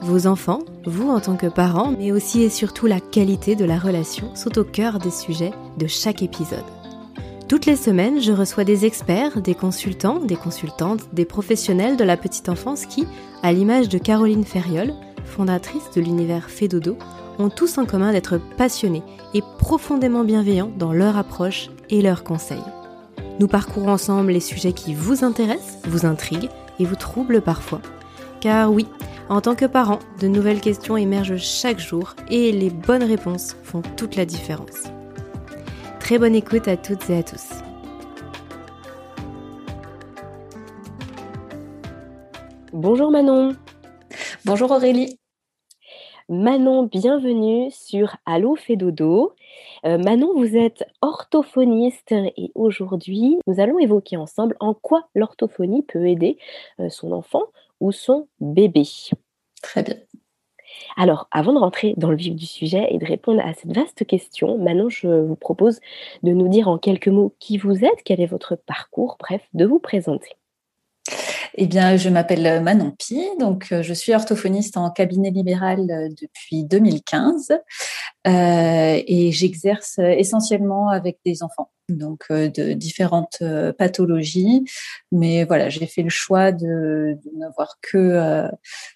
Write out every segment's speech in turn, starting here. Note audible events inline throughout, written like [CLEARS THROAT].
Vos enfants, vous en tant que parents, mais aussi et surtout la qualité de la relation sont au cœur des sujets de chaque épisode. Toutes les semaines, je reçois des experts, des consultants, des consultantes, des professionnels de la petite enfance qui, à l'image de Caroline Ferriol, fondatrice de l'univers Fédodo, ont tous en commun d'être passionnés et profondément bienveillants dans leur approche et leurs conseils. Nous parcourons ensemble les sujets qui vous intéressent, vous intriguent et vous troublent parfois. Car oui, en tant que parent, de nouvelles questions émergent chaque jour et les bonnes réponses font toute la différence. Très bonne écoute à toutes et à tous. Bonjour Manon. Bonjour Aurélie. Manon, bienvenue sur Allo Fédodo. Euh, Manon, vous êtes orthophoniste et aujourd'hui, nous allons évoquer ensemble en quoi l'orthophonie peut aider euh, son enfant ou son bébé. Très bien. Alors, avant de rentrer dans le vif du sujet et de répondre à cette vaste question, Manon, je vous propose de nous dire en quelques mots qui vous êtes, quel est votre parcours, bref, de vous présenter. Eh bien, je m'appelle Manon Pi, donc euh, je suis orthophoniste en cabinet libéral euh, depuis 2015 euh, et j'exerce essentiellement avec des enfants, donc de différentes pathologies. Mais voilà, j'ai fait le choix de, de n'avoir que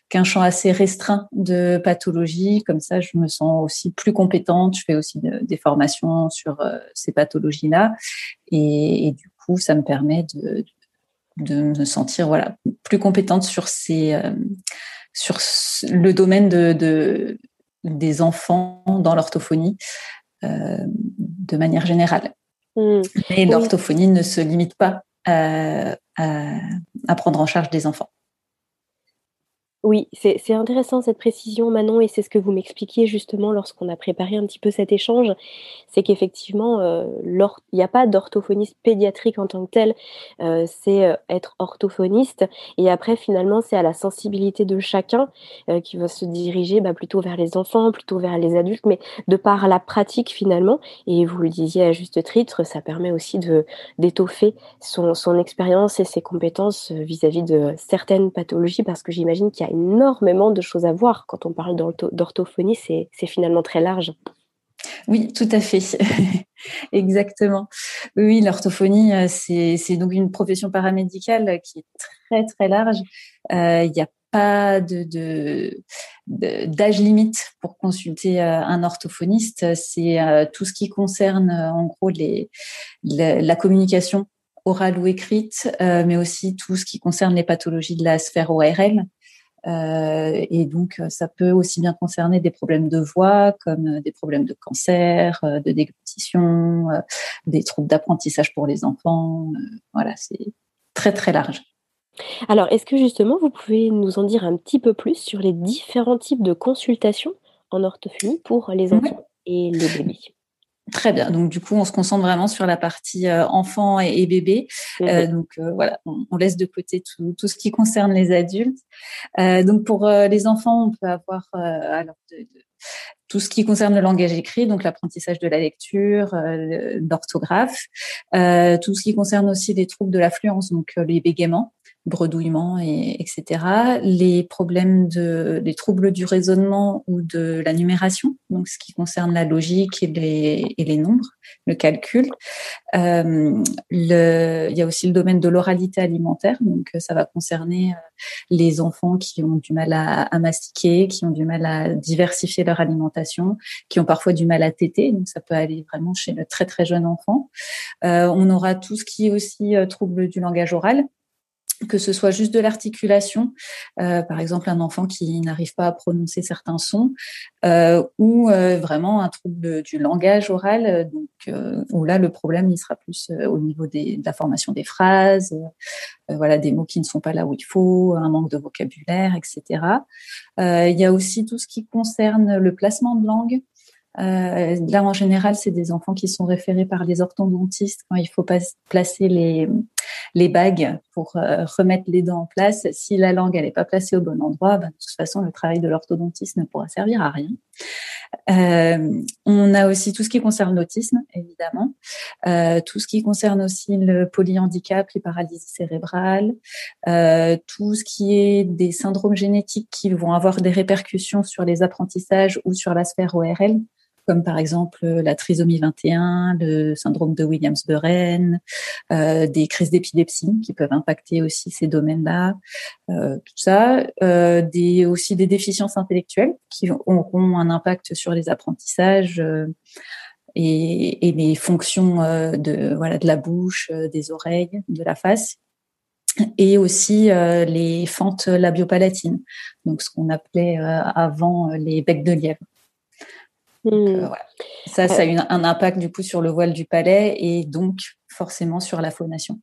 qu'un champ assez restreint de pathologies. Comme ça, je me sens aussi plus compétente. Je fais aussi des formations sur ces pathologies-là et, et, du coup, ça me permet de, de me sentir voilà plus compétente sur ces euh, sur le domaine de, des enfants dans l'orthophonie euh, de manière générale. Mmh. Mais l'orthophonie ne se limite pas à, prendre en charge des enfants. Oui, c'est intéressant cette précision, Manon, et c'est ce que vous m'expliquiez justement lorsqu'on a préparé un petit peu cet échange. C'est qu'effectivement, euh, il n'y a pas d'orthophoniste pédiatrique en tant que tel. Euh, c'est euh, être orthophoniste. Et après, finalement, c'est à la sensibilité de chacun qui va se diriger bah, plutôt vers les enfants, plutôt vers les adultes, mais de par la pratique finalement. Et vous le disiez à juste titre, ça permet aussi de d'étoffer son, son expérience et ses compétences vis-à-vis -vis de certaines pathologies, parce que j'imagine qu'il y a énormément de choses à voir. Quand on parle d'orthophonie, c'est finalement très large. Oui, tout à fait. [LAUGHS] Exactement. Oui, l'orthophonie, euh, c'est donc une profession paramédicale qui est très, très large. Euh, il n'y a pas d'âge limite pour consulter euh, un orthophoniste. C'est tout ce qui concerne, en gros, la communication orale ou écrite, mais aussi tout ce qui concerne les pathologies de la sphère ORL. Euh, et donc, euh, ça peut aussi bien concerner des problèmes de voix, comme euh, des problèmes de cancer, de déglutition, des troubles d'apprentissage pour les enfants. voilà, c'est très très large. Alors, est-ce que justement, vous pouvez nous en dire un petit peu plus sur les différents types de consultations en orthophonie pour les enfants et les bébés Très bien. Donc du coup, on se concentre vraiment sur la partie euh, enfant et, bébé. Euh, donc euh, voilà, on, laisse de côté tout, tout, ce qui concerne les adultes. donc pour les enfants, on peut avoir alors tout ce qui concerne le langage écrit, donc l'apprentissage de la lecture, l'orthographe, tout ce qui concerne aussi les troubles de l'affluence, donc les bégaiements, bredouillement, et, etc. Les problèmes de, les troubles du raisonnement ou de la numération, donc ce qui concerne la logique et les, et les nombres, le calcul. Euh, le, il y a aussi le domaine de l'oralité alimentaire, donc ça va concerner euh, les enfants qui ont du mal à, à, mastiquer, qui ont du mal à diversifier leur alimentation, qui ont parfois du mal à téter, donc ça peut aller vraiment chez le très très jeune enfant. Euh, on aura tout ce qui est aussi euh, trouble du langage oral, que ce soit juste de l'articulation, euh, par exemple un enfant qui n'arrive pas à prononcer certains sons, euh, ou euh, vraiment un trouble du langage oral, donc où là le problème il sera plus au niveau des, de la formation des phrases, voilà des mots qui ne sont pas là où il faut, un manque de vocabulaire, etc. il y a aussi tout ce qui concerne le placement de langue. Euh, là, en général, c'est des enfants qui sont référés par les orthodontistes quand il faut pas placer les, les bagues pour euh, remettre les dents en place. Si la langue n'est pas placée au bon endroit, ben, de toute façon, le travail de l'orthodontiste ne pourra servir à rien. Euh, on a aussi tout ce qui concerne l'autisme, évidemment, euh, tout ce qui concerne aussi le polyhandicap, les paralysies cérébrales, tout ce qui est des syndromes génétiques qui vont avoir des répercussions sur les apprentissages ou sur la sphère ORL comme par exemple la trisomie 21, le syndrome de Williams-Buren, euh, des crises d'épilepsie qui peuvent impacter aussi ces domaines-là, euh, tout ça, euh, des, aussi des déficiences intellectuelles qui auront un impact sur les apprentissages euh, et, et, les fonctions euh, de voilà de la bouche, euh, des oreilles, de la face et aussi les fentes labiopalatines, donc ce qu'on appelait avant les becs de lièvre. Euh, mmh. Ça, ça a euh. un impact du coup sur le voile du palais et donc forcément sur la phonation.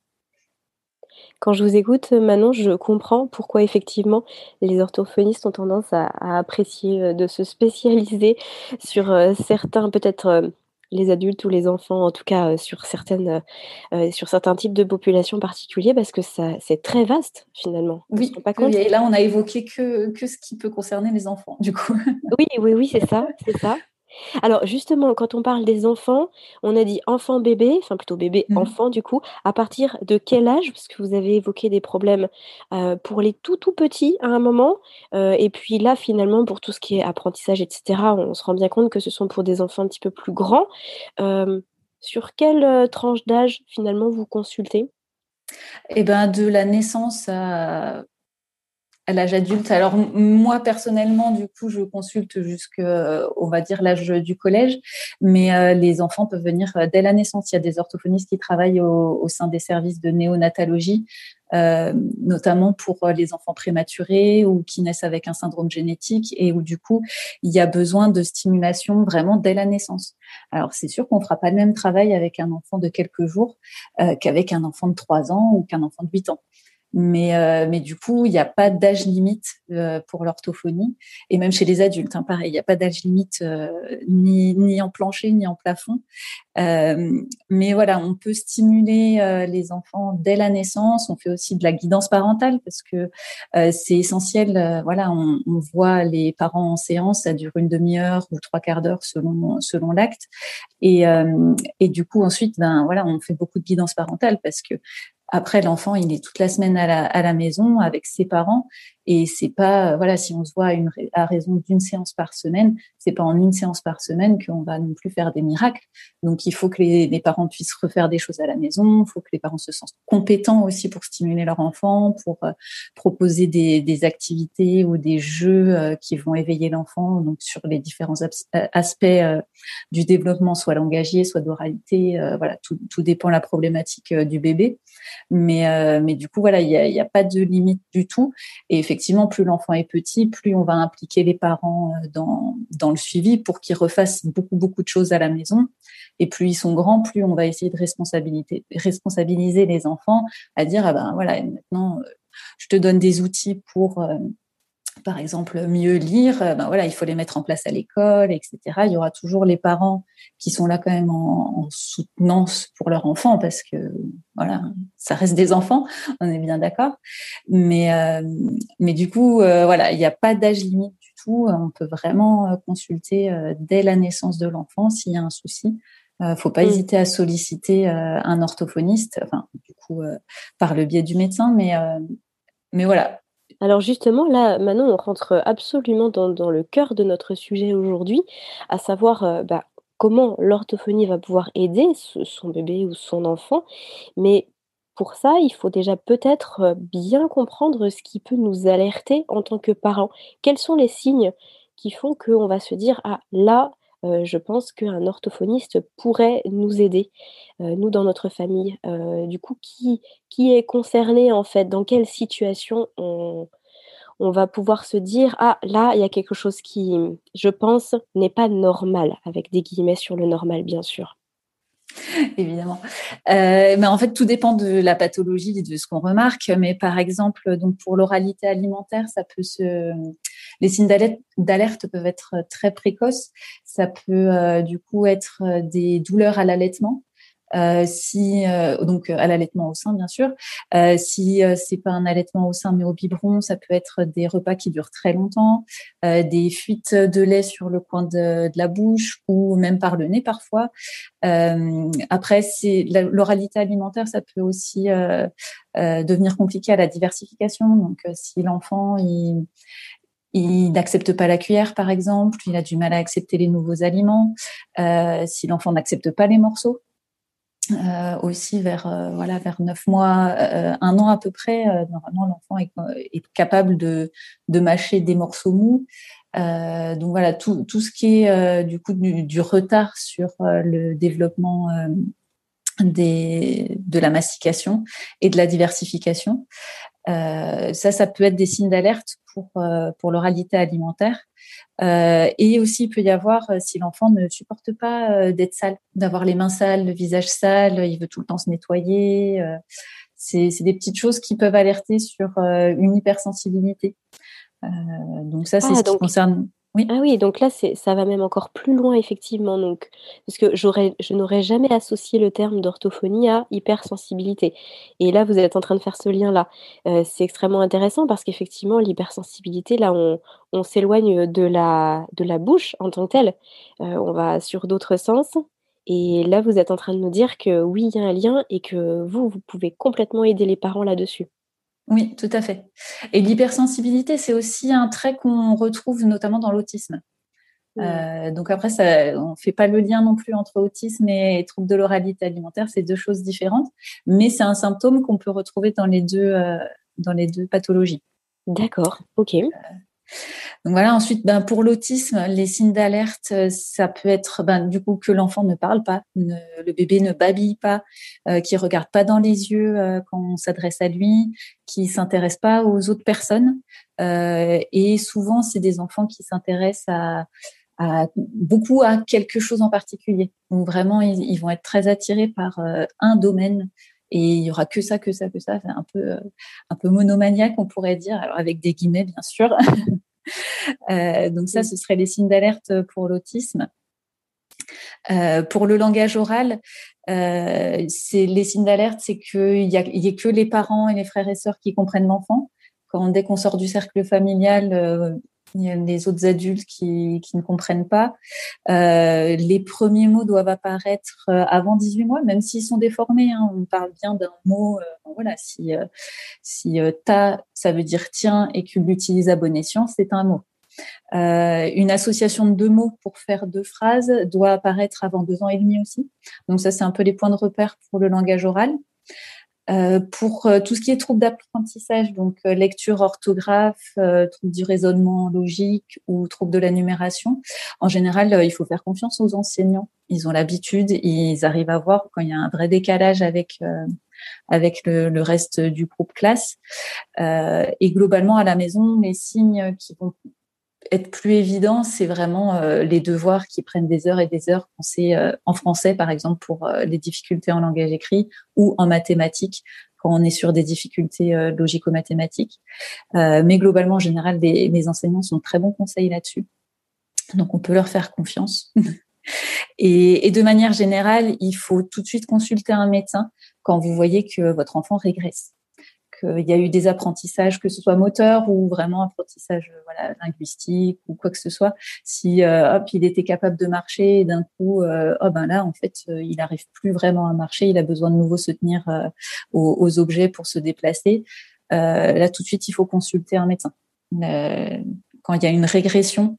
Quand je vous écoute, Manon, je comprends pourquoi effectivement les orthophonistes ont tendance à, apprécier euh, de se spécialiser sur certains, peut-être les adultes ou les enfants, en tout cas sur certaines, sur certains types de populations particulières, parce que ça, c'est très vaste finalement. Oui, pas compte. et là on a évoqué que, que ce qui peut concerner les enfants, du coup. Oui, oui, oui, c'est ça, c'est ça. Alors justement, quand on parle des enfants, on a dit enfant bébé, enfin plutôt bébé mmh. enfant du coup, à partir de quel âge? Parce que vous avez évoqué des problèmes euh, pour les tout tout petits à un moment, euh, et puis là finalement pour tout ce qui est apprentissage, etc., on se rend bien compte que ce sont pour des enfants un petit peu plus grands. Euh, sur quelle tranche d'âge finalement vous consultez? Eh ben de la naissance à à l'âge adulte. Alors moi personnellement, du coup, je consulte jusqu'au on va dire l'âge du collège, mais euh, les enfants peuvent venir euh, dès la naissance. Il y a des orthophonistes qui travaillent au, sein des services de néonatologie, euh, notamment pour les enfants prématurés ou qui naissent avec un syndrome génétique et où du coup il y a besoin de stimulation vraiment dès la naissance. Alors c'est sûr qu'on fera pas le même travail avec un enfant de quelques jours qu'avec un enfant de 3 ans ou qu'un enfant de 8 ans. Mais, euh, mais du coup, il n'y a pas d'âge limite euh, pour l'orthophonie. Et même chez les adultes, hein, pareil, il n'y a pas d'âge limite euh, ni en plancher ni en plafond. Mais voilà, on peut stimuler les enfants dès la naissance. On fait aussi de la guidance parentale parce que c'est essentiel. voilà, on, on, voit les parents en séance, ça dure une demi-heure ou trois quarts d'heure selon selon l'acte. Et, et du coup, ensuite, ben voilà, on fait beaucoup de guidance parentale parce que après, l'enfant, il est toute la semaine à la, à la maison avec ses parents et c'est pas, voilà, si on se voit à raison d'une séance par semaine, c'est pas en une séance par semaine qu'on va non plus faire des miracles. Donc, il faut que les, parents puissent refaire des choses à la maison. Il faut que les parents se sentent compétents aussi pour stimuler leur enfant, pour euh, proposer des, activités ou des jeux euh, qui vont éveiller l'enfant. Donc, sur les différents euh, aspects du développement, soit langagier, soit d'oralité. voilà, tout, dépend de la problématique du bébé. Mais, mais du coup, voilà, il n'y a, a pas de limite du tout. Et effectivement, effectivement, plus l'enfant est petit, plus on va impliquer les parents euh, dans, dans le suivi pour qu'ils refassent beaucoup, beaucoup de choses à la maison. Et plus ils sont grands, plus on va essayer de responsabiliser, responsabiliser les enfants à dire, ah ben voilà, maintenant, euh, je te donne des outils pour euh, par exemple, mieux lire, ben voilà, il faut les mettre en place à l'école, etc. Il y aura toujours les parents qui sont là quand même en, soutenance pour leur enfant parce que voilà, ça reste des enfants, [LAUGHS] on est bien d'accord. Mais euh, mais du coup, euh, voilà, il n'y a pas d'âge limite du tout. On peut vraiment euh, consulter dès la naissance de l'enfant s'il y a un souci. Euh, faut pas mmh. hésiter à solliciter un orthophoniste, enfin du coup par le biais du médecin, mais mais voilà, alors justement, là, maintenant, on rentre absolument dans, le cœur de notre sujet aujourd'hui, à savoir euh, bah, comment l'orthophonie va pouvoir aider son bébé ou son enfant. Mais pour ça, il faut déjà peut-être euh, bien comprendre ce qui peut nous alerter en tant que parents. Quels sont les signes qui font qu'on va se dire, ah là, euh, je pense qu'un orthophoniste pourrait nous aider, euh, nous dans notre famille. Euh, du coup, qui, qui est concerné en fait? Dans quelle situation on, on va pouvoir se dire ah là il y a quelque chose qui je pense n'est pas normal avec des guillemets sur le normal bien sûr. [LAUGHS] Évidemment. Euh, mais en fait, tout dépend de la pathologie, de ce qu'on remarque. Mais par exemple, donc pour l'oralité alimentaire, ça peut se, les signes d'alerte peuvent être très précoces. Ça peut euh, du coup être des douleurs à l'allaitement. Euh, si euh, donc à l'allaitement au sein bien sûr. Euh, si c'est pas un allaitement au sein mais au biberon, ça peut être des repas qui durent très longtemps, des fuites de lait sur le coin de, de, la bouche ou même par le nez parfois. après, c'est l'oralité alimentaire, ça peut aussi devenir compliqué à la diversification. Donc, si l'enfant il il n'accepte pas la cuillère, par exemple. Il a du mal à accepter les nouveaux aliments. Euh, si l'enfant n'accepte pas les morceaux, euh, aussi vers euh, voilà vers neuf mois, euh, un an à peu près. normalement, l'enfant est, capable de, de mâcher des morceaux mous. donc voilà tout, tout ce qui est du coup du, du, retard sur le développement des, de la mastication et de la diversification. Ça, ça peut être des signes d'alerte pour pour l'oralité alimentaire. Euh, et aussi, il peut y avoir, euh, si l'enfant ne supporte pas euh, d'être sale, d'avoir les mains sales, le visage sale, il veut tout le temps se nettoyer. c'est des petites choses qui peuvent alerter sur une hypersensibilité. donc ça, c'est ah, ce qui concerne Ah oui, donc là, ça va même encore plus loin, effectivement. Donc, parce que je n'aurais jamais associé le terme d'orthophonie à hypersensibilité. Et là, vous êtes en train de faire ce lien-là. Euh, c'est extrêmement intéressant parce qu'effectivement, l'hypersensibilité, là, on, on s'éloigne de la, de la bouche en tant que telle. Euh, on va sur d'autres sens. Et là, vous êtes en train de nous dire que oui, il y a un lien et que vous, vous pouvez complètement aider les parents là-dessus. Oui, tout à fait. Et l'hypersensibilité, c'est aussi un trait qu'on retrouve notamment dans l'autisme. Euh, donc après, ça, on ne fait pas le lien non plus entre autisme et troubles de l'oralité alimentaire, c'est deux choses différentes, mais c'est un symptôme qu'on peut retrouver dans les deux, euh, dans les deux pathologies. D'accord, ok. Euh, donc voilà, ensuite, ben, pour l'autisme, les signes d'alerte, euh, ça peut être ben, du coup que l'enfant ne parle pas, le bébé ne babille pas, euh, qui regarde pas dans les yeux euh, quand on s'adresse à lui, qui s'intéresse pas aux autres personnes. Euh, et souvent, c'est des enfants qui s'intéressent à, beaucoup à quelque chose en particulier. Donc vraiment, ils vont être très attirés par un domaine et il y aura que ça, que ça, que ça. C'est un peu, un peu monomaniaque, on pourrait dire, alors avec des guillemets, bien sûr. [LAUGHS] euh, donc ça, ce serait les signes d'alerte pour l'autisme. Euh, pour le langage oral, euh, c'est les signes d'alerte, c'est qu'il y a, y a que les parents et les frères et sœurs qui comprennent l'enfant. Quand dès qu'on sort du cercle familial, euh, les autres adultes qui, qui ne comprennent pas. Euh, les premiers mots doivent apparaître euh, avant 18 mois, même s'ils sont déformés. Hein. On parle bien d'un mot. Euh, voilà, si si ta ça veut dire tiens et que l'utilise à bon escient, c'est un mot. une association de deux mots pour faire deux phrases doit apparaître avant deux ans et demi aussi. Donc ça, c'est un peu les points de repère pour le langage oral. Euh, pour euh, tout ce qui est troubles d'apprentissage, donc euh, lecture, orthographe, troubles du raisonnement logique ou troubles de la numération, en général, il faut faire confiance aux enseignants. Ils ont l'habitude, ils arrivent à voir quand il y a un vrai décalage avec avec le, le, reste du groupe classe. et globalement, à la maison, les signes qui vont être plus évident, c'est vraiment euh, les devoirs qui prennent des heures et des heures quand c'est euh, en français, par exemple, pour euh, les difficultés en langage écrit ou en mathématiques quand on est sur des difficultés logico-mathématiques. mais globalement, en général, les, les, enseignants sont très bons conseils là-dessus. Donc, on peut leur faire confiance. [LAUGHS] et de manière générale, il faut tout de suite consulter un médecin quand vous voyez que votre enfant régresse il y a eu des apprentissages, que ce soit moteur ou vraiment apprentissage euh, linguistique ou quoi que ce soit. Si euh, hop, il était capable de marcher et d'un coup, euh, oh ben là, en fait, il n'arrive plus vraiment à marcher, il a besoin de nouveau se tenir aux, objets pour se déplacer. là, tout de suite, il faut consulter un médecin. quand il y a une régression,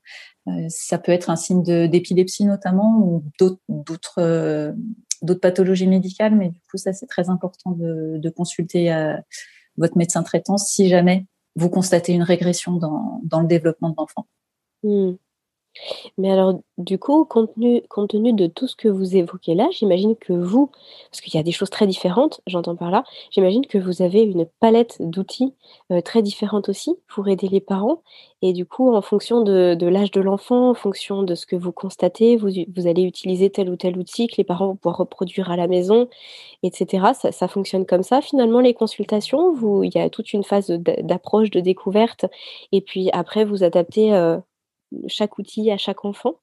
ça peut être un signe d'épilepsie notamment ou d'autres pathologies médicales, mais du coup, ça, c'est très important de consulter votre médecin traitant si jamais vous constatez une régression dans, le développement de l'enfant. Hmm. Mais alors, du coup, compte tenu, de tout ce que vous évoquez là, j'imagine que vous, parce qu'il y a des choses très différentes, j'entends par là, j'imagine que vous avez une palette d'outils euh, très différente aussi pour aider les parents. Et du coup, en fonction de, l'âge de l'enfant, en fonction de ce que vous constatez, vous, vous allez utiliser tel ou tel outil que les parents vont pouvoir reproduire à la maison, etc. Ça, fonctionne comme ça, finalement, les consultations? Il y a toute une phase d'approche, de découverte, et puis après, vous adaptez. Euh, chaque outil à chaque enfant?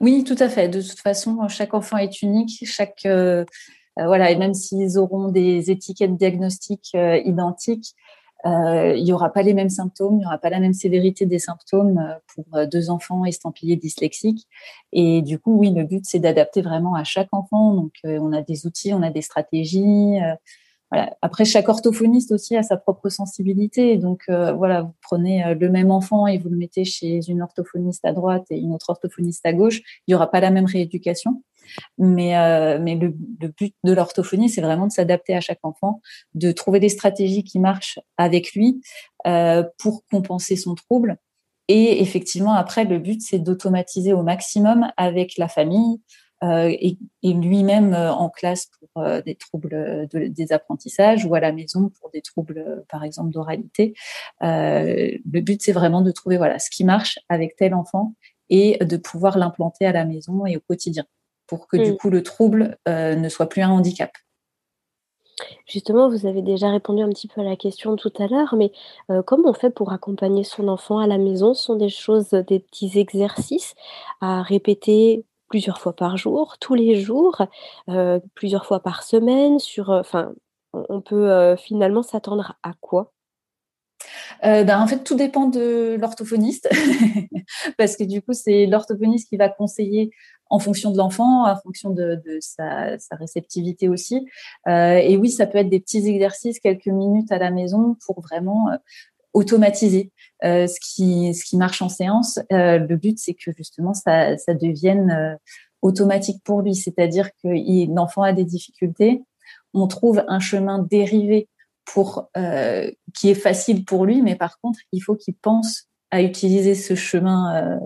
Oui, tout à fait. De toute façon, chaque enfant est unique. Chaque euh, euh, voilà, et même s'ils auront des étiquettes diagnostiques euh, identiques, il n'y aura pas les mêmes symptômes, il n'y aura pas la même sévérité des symptômes pour deux enfants estampillés dyslexiques. Et du coup, oui, le but, c'est d'adapter vraiment à chaque enfant. Donc, on a des outils, on a des stratégies. Après, chaque orthophoniste aussi a sa propre sensibilité. Donc, euh, voilà, vous prenez euh, le même enfant et vous le mettez chez une orthophoniste à droite et une autre orthophoniste à gauche, il n'y aura pas la même rééducation. Mais, euh, mais le, but de l'orthophonie, c'est vraiment de s'adapter à chaque enfant, de trouver des stratégies qui marchent avec lui pour compenser son trouble. Et effectivement, après, le but, c'est d'automatiser au maximum avec la famille, euh, et, lui-même euh, en classe pour euh, des troubles des apprentissages ou à la maison pour des troubles, par exemple, d'oralité. le but, c'est vraiment de trouver voilà ce qui marche avec tel enfant et de pouvoir l'implanter à la maison et au quotidien pour que du mm. coup le trouble ne soit plus un handicap. Justement, vous avez déjà répondu un petit peu à la question tout à l'heure, mais comment on fait pour accompagner son enfant à la maison? Ce sont des choses, des petits exercices à répéter plusieurs fois par jour, tous les jours, euh, plusieurs fois par semaine, sur, euh, enfin, on peut euh, finalement s'attendre à quoi? Ben, en fait, tout dépend de l'orthophoniste, [LAUGHS] parce que du coup, c'est l'orthophoniste qui va conseiller en fonction de l'enfant, en fonction de, sa, sa, réceptivité aussi. et oui, ça peut être des petits exercices, quelques minutes à la maison pour vraiment automatiser euh, ce qui ce qui marche en séance. Euh, le but c'est que justement ça ça devienne euh, automatique pour lui, c'est-à-dire que l'enfant a des difficultés, on trouve un chemin dérivé pour qui est facile pour lui, mais par contre il faut qu'il pense à utiliser ce chemin,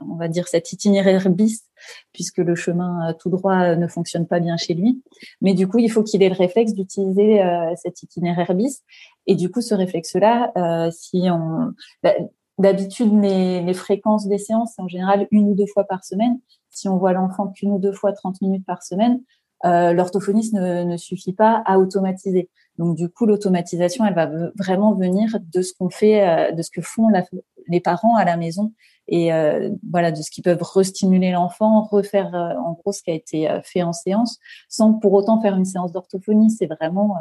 on va dire cet itinéraire bis puisque le chemin euh, tout droit euh, ne fonctionne pas bien chez lui. Mais du coup, il faut qu'il ait le réflexe d'utiliser euh, cet itinéraire bis. Et du coup, ce réflexe-là, si on bah, d'habitude les, fréquences des séances, c'est en général une ou deux fois par semaine. Si on voit l'enfant qu'une ou deux fois 30 minutes par semaine, l'orthophoniste ne, suffit pas à automatiser. Donc du coup, l'automatisation, elle va vraiment venir de ce qu'on fait, de ce que font les parents à la maison et euh, voilà de ce qu'ils peuvent restimuler l'enfant, refaire euh, en gros ce qui a été euh, fait en séance, sans pour autant faire une séance d'orthophonie. C'est vraiment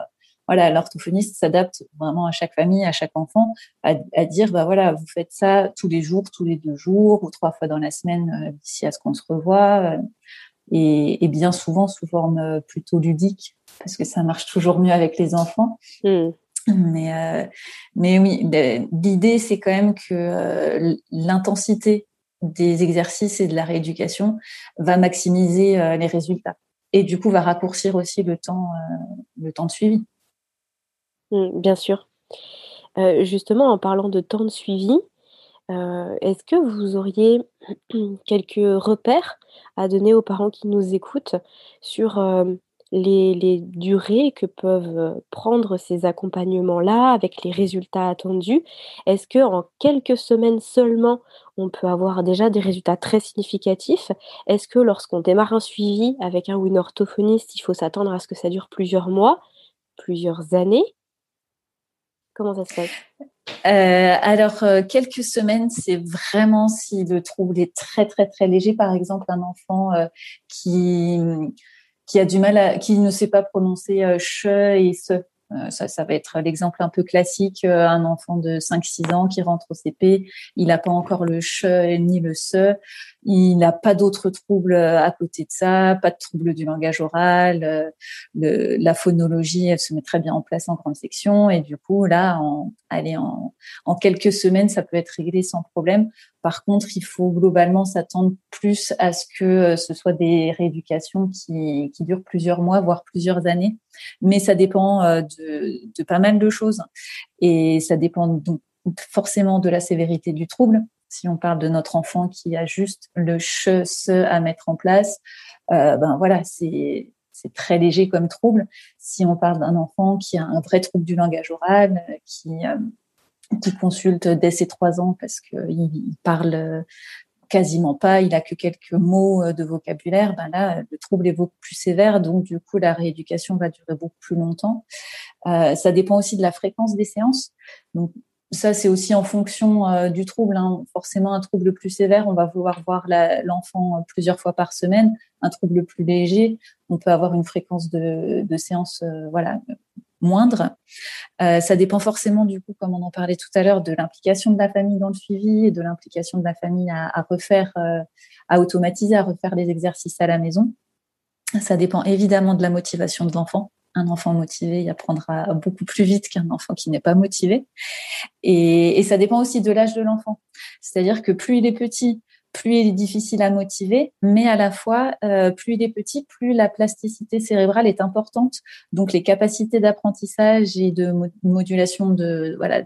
voilà, l'orthophoniste s'adapte vraiment à chaque famille, à chaque enfant, à, à, dire bah voilà, vous faites ça tous les jours, tous les deux jours ou trois fois dans la semaine d'ici à ce qu'on se revoit, et, et, bien souvent sous forme plutôt ludique parce que ça marche toujours mieux avec les enfants. Mmh. Mais, euh, mais oui, l'idée, c'est quand même que euh, l'intensité des exercices et de la rééducation va maximiser euh, les résultats. Et du coup, va raccourcir aussi le temps, le temps de suivi. Mmh, bien sûr. justement, en parlant de temps de suivi, est-ce que vous auriez [CLEARS THROAT] quelques repères à donner aux parents qui nous écoutent sur les, durées que peuvent euh, prendre ces accompagnements-là avec les résultats attendus? Est-ce que en quelques semaines seulement, on peut avoir déjà des résultats très significatifs? Est-ce que lorsqu'on démarre un suivi avec un ou une orthophoniste, il faut s'attendre à ce que ça dure plusieurs mois, plusieurs années? Comment ça se passe? Euh, alors, euh, quelques semaines, c'est vraiment si le trouble est très, très, très léger. Par exemple, un enfant qui, qui a du mal ne sait pas prononcer euh, che et. Euh, ça, ça va être l'exemple un peu classique, euh, un enfant de 5-6 ans qui rentre au CP, il n'a pas encore le che ni le se, il n'a pas d'autres troubles à côté de ça, pas de troubles du langage oral, le, la phonologie, elle se met très bien en place en grande section, et du coup, là, en, allez, en, en quelques semaines, ça peut être réglé sans problème. Par contre, il faut globalement s'attendre plus à ce que euh, ce soit des rééducations qui, qui durent plusieurs mois, voire plusieurs années. Mais ça dépend euh, de, de pas mal de choses. Et ça dépend donc forcément de la sévérité du trouble. Si on parle de notre enfant qui a juste le che, se à mettre en place, ben voilà, c'est très léger comme trouble. Si on parle d'un enfant qui a un vrai trouble du langage oral, qui qui consulte dès ses trois ans parce qu'il parle quasiment pas, il a que quelques mots euh, de vocabulaire, ben là, le trouble est beaucoup plus sévère, donc du coup, la rééducation va durer beaucoup plus longtemps. Euh, ça dépend aussi de la fréquence des séances. Ça, c'est aussi en fonction euh, du trouble. Hein. Forcément, un trouble plus sévère, on va vouloir voir l'enfant plusieurs fois par semaine. Un trouble plus léger, on peut avoir une fréquence de, séance voilà, moindre. Euh, ça dépend forcément du coup, comme on en parlait tout à l'heure, de l'implication de la famille dans le suivi et de l'implication de la famille à, refaire, euh, à automatiser, à refaire les exercices à la maison. Ça dépend évidemment de la motivation de l'enfant. Un enfant motivé il apprendra beaucoup plus vite qu'un enfant qui n'est pas motivé. Et, ça dépend aussi de l'âge de l'enfant. C'est-à-dire que plus il est petit, plus il est difficile à motiver, mais à la fois, euh, plus il est petit, plus la plasticité cérébrale est importante. Donc, les capacités d'apprentissage et de modulation de, voilà,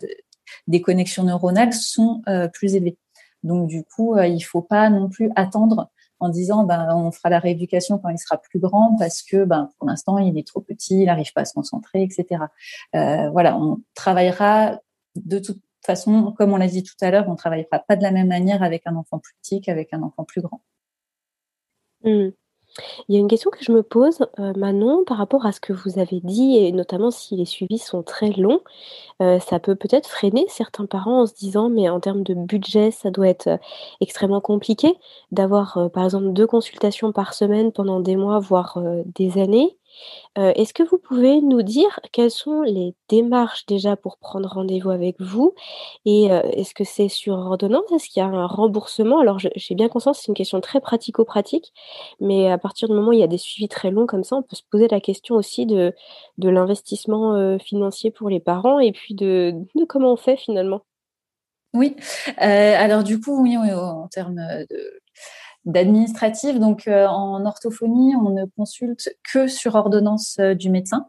des connexions neuronales sont euh, plus élevées. Donc, du coup, euh, il faut pas non plus attendre en disant, ben, on fera la rééducation quand il sera plus grand parce que, ben, pour l'instant, il est trop petit, il n'arrive pas à se concentrer, etc. voilà, on travaillera de toute façon, comme on l'a dit tout à l'heure, on travaillera pas de la même manière avec un enfant plus petit qu'avec un enfant plus grand. Hmm. Il y a une question que je me pose, euh, Manon, par rapport à ce que vous avez dit, et notamment si les suivis sont très longs, euh, ça peut peut-être freiner certains parents en se disant, mais en termes de budget, ça doit être euh, extrêmement compliqué d'avoir, par exemple, deux consultations par semaine pendant des mois, voire des années. Est-ce que vous pouvez nous dire quelles sont les démarches déjà pour prendre rendez-vous avec vous? Et est-ce que c'est sur ordonnance? Est-ce qu'il y a un remboursement? Alors j'ai bien conscience c'est une question très pratico-pratique, mais à partir du moment où il y a des suivis très longs comme ça, on peut se poser la question aussi de de l'investissement, financier pour les parents et puis de de comment on fait finalement? Oui, alors du coup, oui, en termes, de d'administratif. Donc, euh, en orthophonie, on ne consulte que sur ordonnance euh, du médecin.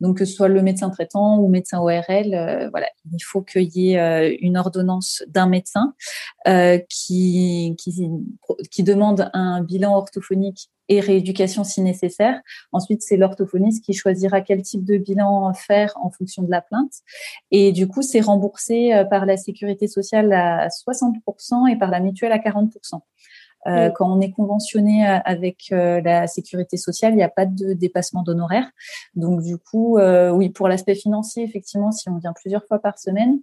Donc, que ce soit le médecin traitant ou médecin ORL, euh, voilà, il faut qu'il y ait une ordonnance d'un médecin qui, qui, qui demande un bilan orthophonique et rééducation si nécessaire. Ensuite, c'est l'orthophoniste qui choisira quel type de bilan faire en fonction de la plainte. Et du coup, c'est remboursé par la sécurité sociale à 60% et par la mutuelle à 40%. Euh, quand on est conventionné euh, avec euh, la sécurité sociale, il n'y a pas de dépassement d'honoraires. Donc du coup, oui, pour l'aspect financier, effectivement, si on vient plusieurs fois par semaine,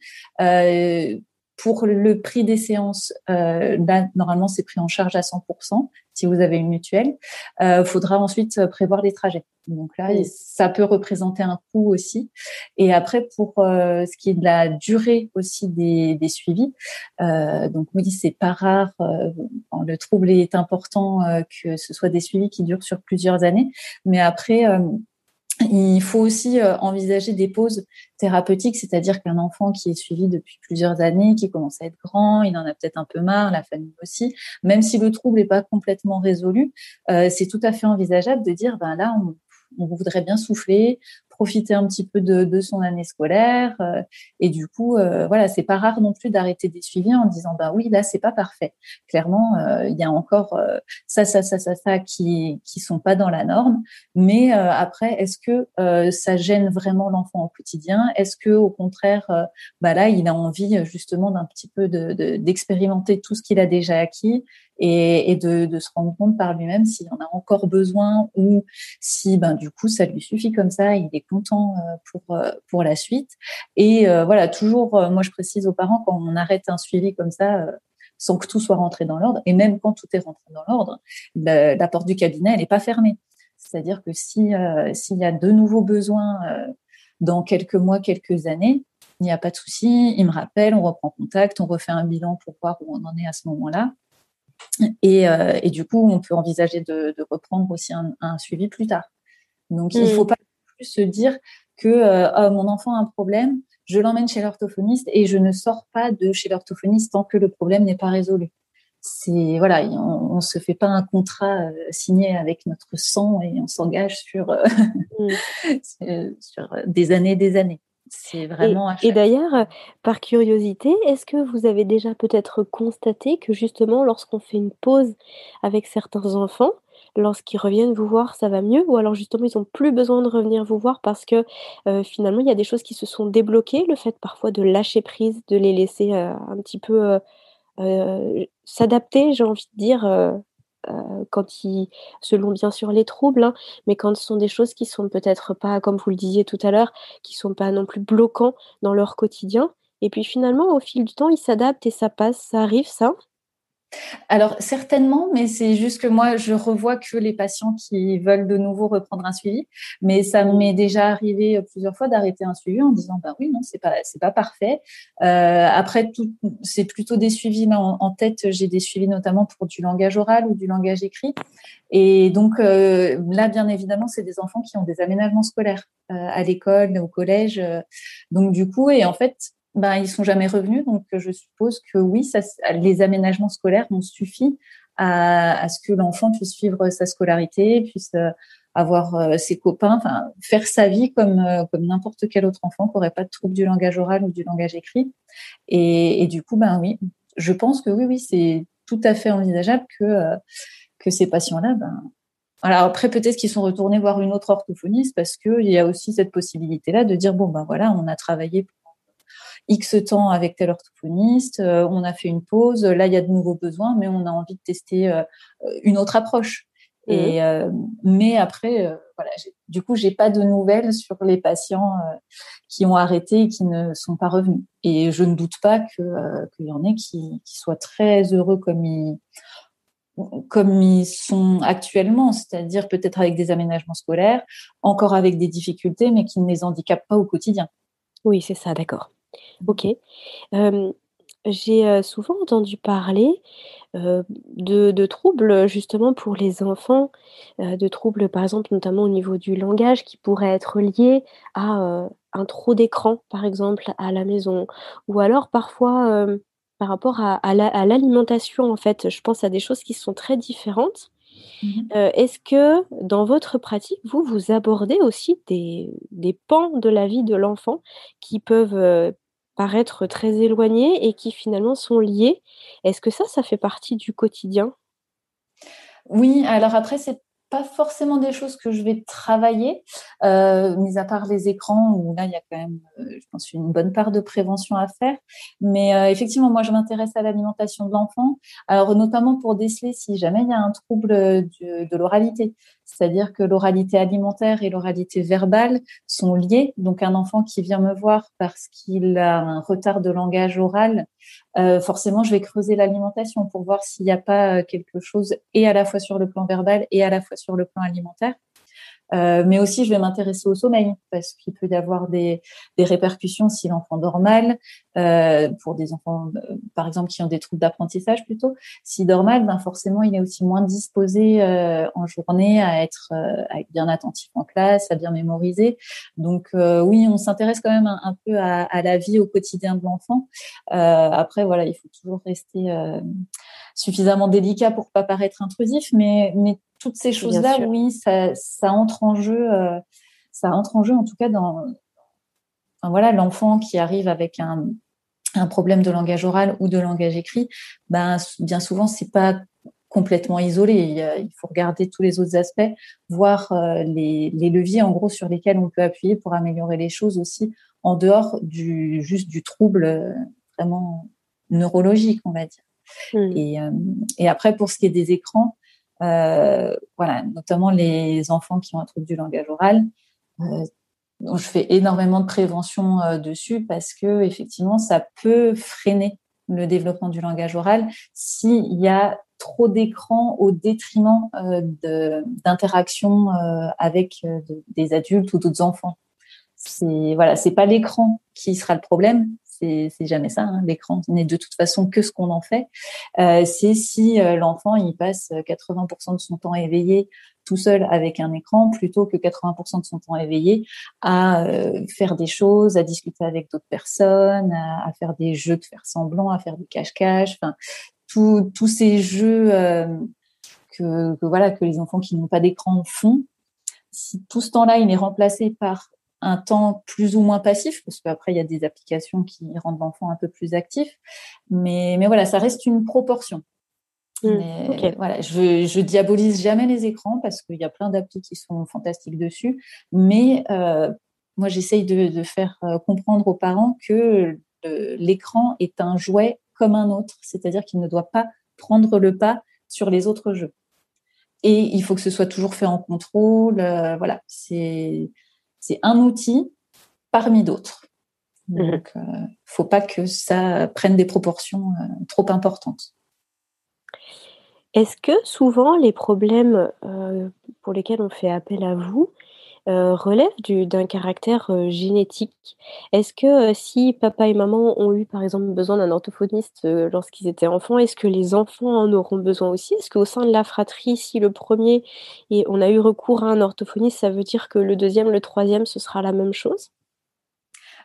pour le prix des séances, euh, normalement, c'est pris en charge à 100% si vous avez une mutuelle. Il euh, faudra ensuite prévoir les trajets. Donc là, ça peut représenter un coût aussi. Et après, pour euh, ce qui est de la durée aussi des, des suivis, euh, donc oui, c'est pas rare. Quand le trouble est important que ce soit des suivis qui durent sur plusieurs années. Mais après, il faut aussi euh, envisager des pauses thérapeutiques, c'est-à-dire qu'un enfant qui est suivi depuis plusieurs années, qui commence à être grand, il en a peut-être un peu marre, la famille aussi, même si le trouble n'est pas complètement résolu, euh, c'est tout à fait envisageable de dire, ben là, on, on voudrait bien souffler, profiter un petit peu de, de son année scolaire. Euh, et du coup, euh, voilà, c'est pas rare non plus d'arrêter des suivis en disant, bah oui, là, c'est pas parfait. Clairement, euh, il y a encore ça, ça, ça, ça, ça qui qui sont pas dans la norme. Mais après, est-ce que ça gêne vraiment l'enfant au quotidien? Est-ce que au contraire, bah là, il a envie justement d'un petit peu de d'expérimenter tout ce qu'il a déjà acquis et, de, de, se rendre compte par lui-même s'il en a encore besoin ou si ben du coup ça lui suffit comme ça, content euh, pour euh, pour la suite. Et euh, voilà, toujours, moi je précise aux parents quand on arrête un suivi comme ça sans que tout soit rentré dans l'ordre, et même quand tout est rentré dans l'ordre, la, porte du cabinet elle n'est pas fermée. C'est-à-dire que si s'il y a de nouveaux besoins dans quelques mois, quelques années, il n'y a pas de souci, il me rappelle, on reprend contact, on refait un bilan pour voir où on en est à ce moment-là. Et, euh, et, du coup, on peut envisager de, de reprendre aussi un, un, suivi plus tard. Donc, il ne faut mm. pas plus se dire que euh, oh, mon enfant a un problème, je l'emmène chez l'orthophoniste et je ne sors pas de chez l'orthophoniste tant que le problème n'est pas résolu. C'est voilà, on, ne se fait pas un contrat euh, signé avec notre sang et on s'engage sur, mm. [LAUGHS] sur des années, des années. C'est vraiment. Et, et d'ailleurs, par curiosité, est-ce que vous avez déjà peut-être constaté que justement, lorsqu'on fait une pause avec certains enfants, lorsqu'ils reviennent vous voir, ça va mieux? Ou alors justement, ils ont plus besoin de revenir vous voir parce que, heu, finalement, il y a des choses qui se sont débloquées? Le fait parfois de lâcher prise, de les laisser, heu, un petit peu, heu, s'adapter, j'ai envie de dire, quand ils selon bien sûr les troubles, hein, mais quand ce sont des choses qui sont peut-être pas, comme vous le disiez tout à l'heure, qui sont pas non plus bloquants dans leur quotidien et puis finalement, au fil du temps, ils s'adaptent et ça passe, ça arrive ça? Alors certainement, mais c'est juste que moi je revois que les patients qui veulent de nouveau reprendre un suivi, mais ça m'est déjà arrivé euh, plusieurs fois d'arrêter un suivi en disant bah oui non c'est pas c'est pas parfait. Euh, après tout c'est plutôt des suivis en, en, tête. J'ai des suivis notamment pour du langage oral ou du langage écrit. Et donc euh, là bien évidemment c'est des enfants qui ont des aménagements scolaires euh, à l'école au collège donc du coup et en fait ben, ils sont jamais revenus. Donc, je suppose que oui, les aménagements scolaires ont suffi à, ce que l'enfant puisse suivre sa scolarité, puisse euh, avoir euh, ses copains, faire sa vie comme, euh, comme n'importe quel autre enfant qui n'aurait pas de trouble du langage oral ou du langage écrit. Et, du coup, ben oui, je pense que oui, oui, c'est tout à fait envisageable que, que ces patients-là, ben, alors après, peut-être qu'ils sont retournés voir une autre orthophoniste parce qu'il y a aussi cette possibilité-là de dire bon ben voilà, on a travaillé X temps avec tel orthophoniste, euh, on a fait une pause, là il y a de nouveaux besoins, mais on a envie de tester euh, une autre approche. Mmh. Et euh, mais après, voilà, du coup, j'ai pas de nouvelles sur les patients qui ont arrêté et qui ne sont pas revenus. Et je ne doute pas qu'il y en ait qui, qui, soient très heureux comme ils comme ils sont actuellement, c'est-à-dire peut-être avec des aménagements scolaires, encore avec des difficultés, mais qui ne les handicapent pas au quotidien. Oui, c'est ça, d'accord. OK. j'ai, souvent entendu parler, de de troubles, justement pour les enfants, de troubles, par exemple, notamment au niveau du langage qui pourraient être liés à, un trop d'écran, par exemple, à la maison ou alors parfois, par rapport à à l'alimentation, en fait. Je pense à des choses qui sont très différentes. Mmh est-ce que dans votre pratique, vous, vous abordez aussi des des pans de la vie de l'enfant qui peuvent, très éloignés et qui finalement sont liés. Est-ce que ça, ça fait partie du quotidien? Oui, alors après, c'est pas forcément des choses que je vais travailler, euh, mis à part les écrans où là il y a quand même, euh, je pense, une bonne part de prévention à faire. Mais euh, effectivement, moi je m'intéresse à l'alimentation de l'enfant, alors notamment pour déceler si jamais il y a un trouble de l'oralité, c'est-à-dire que l'oralité alimentaire et l'oralité verbale sont liées. Donc un enfant qui vient me voir parce qu'il a un retard de langage oral euh, forcément, je vais creuser l'alimentation pour voir s'il n'y a pas euh, quelque chose et à la fois sur le plan verbal et à la fois sur le plan alimentaire. Euh, mais aussi, je vais m'intéresser au sommeil parce qu'il peut y avoir des, des répercussions si l'enfant dort mal, euh, pour des enfants, euh, par exemple, qui ont des troubles d'apprentissage plutôt. S'il dort mal, ben forcément, il est aussi moins disposé euh, en journée à être, euh, à être bien attentif en classe, à bien mémoriser. Donc oui, on s'intéresse quand même un, peu à, à, la vie au quotidien de l'enfant. après, voilà, il faut toujours rester suffisamment délicat pour pas paraître intrusif, mais, mais toutes ces choses-là, oui, ça, ça, entre en jeu, euh, ça entre en jeu en tout cas dans, enfin, voilà, l'enfant qui arrive avec un, un problème de langage oral ou de langage écrit, ben bien souvent c'est pas complètement isolé. Il, faut regarder tous les autres aspects, voir euh, les, les, leviers en gros sur lesquels on peut appuyer pour améliorer les choses aussi en dehors du juste du trouble euh, vraiment neurologique, on va dire. Mmh. Et, et, après, pour ce qui est des écrans, voilà, notamment les enfants qui ont un trouble du langage oral, euh, je fais énormément de prévention dessus parce que effectivement, ça peut freiner le développement du langage oral s'il y a trop d'écrans au détriment euh, d'interactions euh, avec de, des adultes ou d'autres enfants. C'est voilà, c'est pas l'écran qui sera le problème, c'est jamais ça. Hein. L'écran n'est de toute façon que ce qu'on en fait. Euh, c'est si euh, l'enfant il passe 80% de son temps éveillé tout seul avec un écran plutôt que 80% de son temps éveillé à euh, faire des choses, à discuter avec d'autres personnes, à, faire des jeux de faire semblant, à faire du cache-cache, enfin tous ces jeux euh, que, que, voilà que les enfants qui n'ont pas d'écran font. Si tout ce temps-là il est remplacé par un temps plus ou moins passif, parce qu'après, il y a des applications qui rendent l'enfant un peu plus actif. Mais, mais voilà, ça reste une proportion. Mmh, voilà, je, je diabolise jamais les écrans parce qu'il y a plein d'applis qui sont fantastiques dessus. Mais euh, moi, j'essaye de, de, faire euh, comprendre aux parents que l'écran est un jouet comme un autre, c'est-à-dire qu'il ne doit pas prendre le pas sur les autres jeux. Et il faut que ce soit toujours fait en contrôle. Euh, voilà, c'est c'est un outil parmi d'autres. Mmh. Donc, ne euh, faut pas que ça prenne des proportions euh, trop importantes. Est-ce que souvent les problèmes euh, pour lesquels on fait appel à vous relèvent d'un caractère génétique Est-ce que si papa et maman ont eu par exemple besoin d'un orthophoniste lorsqu'ils étaient enfants, est-ce que les enfants en auront besoin aussi? Est-ce qu'au sein de la fratrie, si le premier et on a eu recours à un orthophoniste, ça veut dire que le deuxième, le troisième, ce sera la même chose?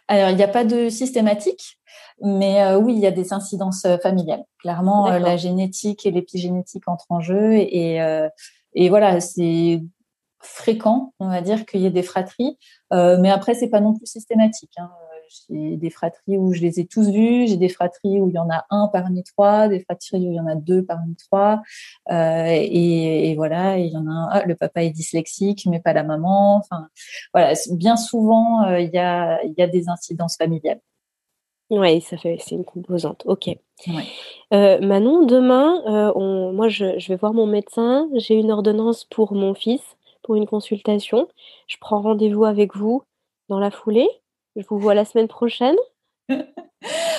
Alors, il n'y a pas de systématique, mais euh, oui, il y a des incidences euh, familiales. Clairement, euh, la génétique et l'épigénétique entrent en jeu. Et, et voilà, c'est fréquent, on va dire, qu'il y ait des fratries. mais après, c'est pas non plus systématique. Hein. J'ai des fratries où je les ai tous vus, j'ai des fratries où il y en a un parmi trois, des fratries où il y en a deux parmi trois. Euh, et, et, voilà, il y en a un, ah, le papa est dyslexique, mais pas la maman. Enfin, voilà, bien souvent, euh, il, y a, il y a des incidences familiales. Oui, ça fait, c'est une composante. Ok. Euh, Manon, demain, euh, on, moi, je, je, vais voir mon médecin. J'ai une ordonnance pour mon fils pour une consultation. Je prends rendez-vous avec vous dans la foulée. Je vous vois la semaine prochaine. [LAUGHS]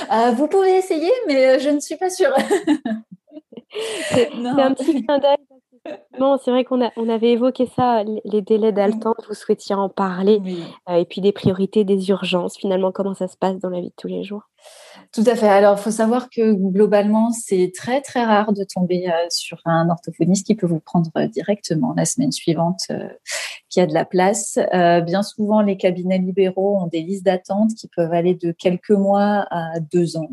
Euh, vous pouvez essayer, mais euh, je ne suis pas sûre. [LAUGHS] c'est un petit clin d'œil. [LAUGHS] Non, c'est vrai qu'on a, on avait évoqué ça, les délais d'attente, vous souhaitiez en parler, euh, et puis des priorités, des urgences, finalement, comment ça se passe dans la vie de tous les jours? Tout à fait. Alors, il faut savoir que globalement, c'est très très rare de tomber sur un orthophoniste qui peut vous prendre directement la semaine suivante qu'il y a de la place. Euh, bien souvent, les cabinets libéraux ont des listes d'attente qui peuvent aller de quelques mois à deux ans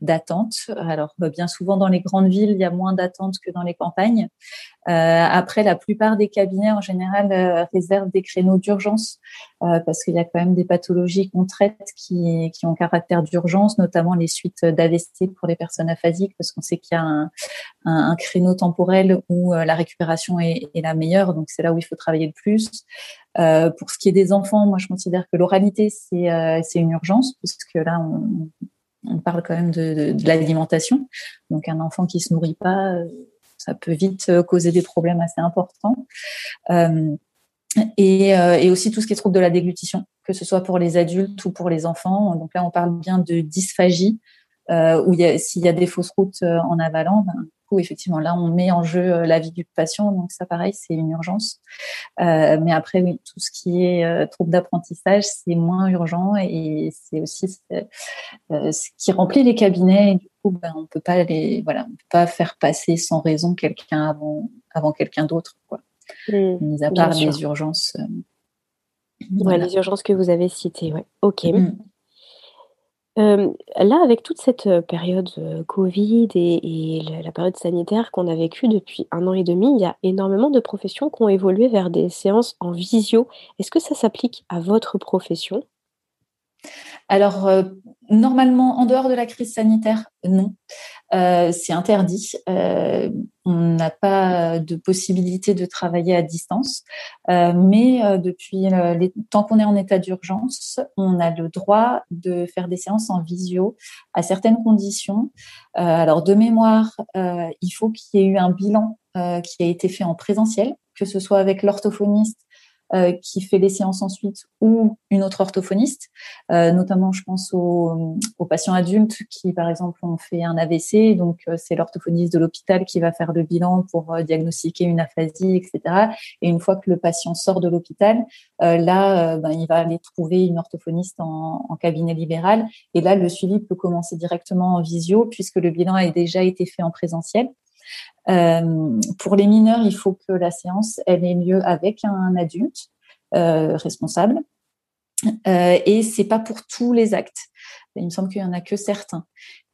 d'attente. Alors, bah, bien souvent, dans les grandes villes, il y a moins d'attente que dans les campagnes. Euh, après, la plupart des cabinets, en général, euh, réservent des créneaux d'urgence euh, parce qu'il y a quand même des pathologies qu'on traite qui, ont caractère d'urgence, notamment les suites d'AVC pour les personnes aphasiques, parce qu'on sait qu'il y a un, créneau temporel où la récupération est, la meilleure. Donc, c'est là où il faut travailler le plus. Pour ce qui est des enfants, moi, je considère que l'oralité, c'est une urgence, puisque là, on, on parle quand même de, l'alimentation. Donc un enfant qui se nourrit pas, euh, ça peut vite euh, causer des problèmes assez importants. Euh, et, aussi tout ce qui est trouble de la déglutition, que ce soit pour les adultes ou pour les enfants. Donc là, on parle bien de dysphagie, où s'il y a des fausses routes en avalant, ben, effectivement, là, on met en jeu euh, la vie du patient. Donc, ça, pareil, c'est une urgence. Euh, mais après, oui, tout ce qui est euh, trouble d'apprentissage, c'est moins urgent et c'est aussi ce qui remplit les cabinets. Et du coup, ben, on peut pas les, voilà, on peut pas faire passer sans raison quelqu'un avant, avant quelqu'un d'autre, quoi. Mmh, Mis à part les urgences. les urgences que vous avez citées, ouais. Ok. Mmh. Euh, là, avec toute cette, euh, période, euh, Covid et la période sanitaire qu'on a vécue depuis un an et demi, il y a énormément de professions qui ont évolué vers des séances en visio. Est-ce que ça s'applique à votre profession? Alors, normalement, en dehors de la crise sanitaire, non. Euh, c'est interdit. Euh, on n'a pas de possibilité de travailler à distance. Euh, mais euh, depuis tant qu'on est en état d'urgence, on a le droit de faire des séances en visio à certaines conditions. Euh, alors, de mémoire, il faut qu'il y ait eu un bilan qui a été fait en présentiel, que ce soit avec l'orthophoniste euh, qui fait les séances ensuite ou une autre orthophoniste. Euh, notamment, je pense aux, aux, patients adultes qui, par exemple, ont fait un AVC. Donc, euh, c'est l'orthophoniste de l'hôpital qui va faire le bilan pour euh, diagnostiquer une aphasie, etc. Et une fois que le patient sort de l'hôpital, là, ben, il va aller trouver une orthophoniste en, en, cabinet libéral. Et là, le suivi peut commencer directement en visio puisque le bilan a déjà été fait en présentiel. Euh, pour les mineurs, il faut que la séance elle ait lieu avec un adulte euh, responsable. Euh, et c'est pas pour tous les actes. Il me semble qu'il y en a que certains.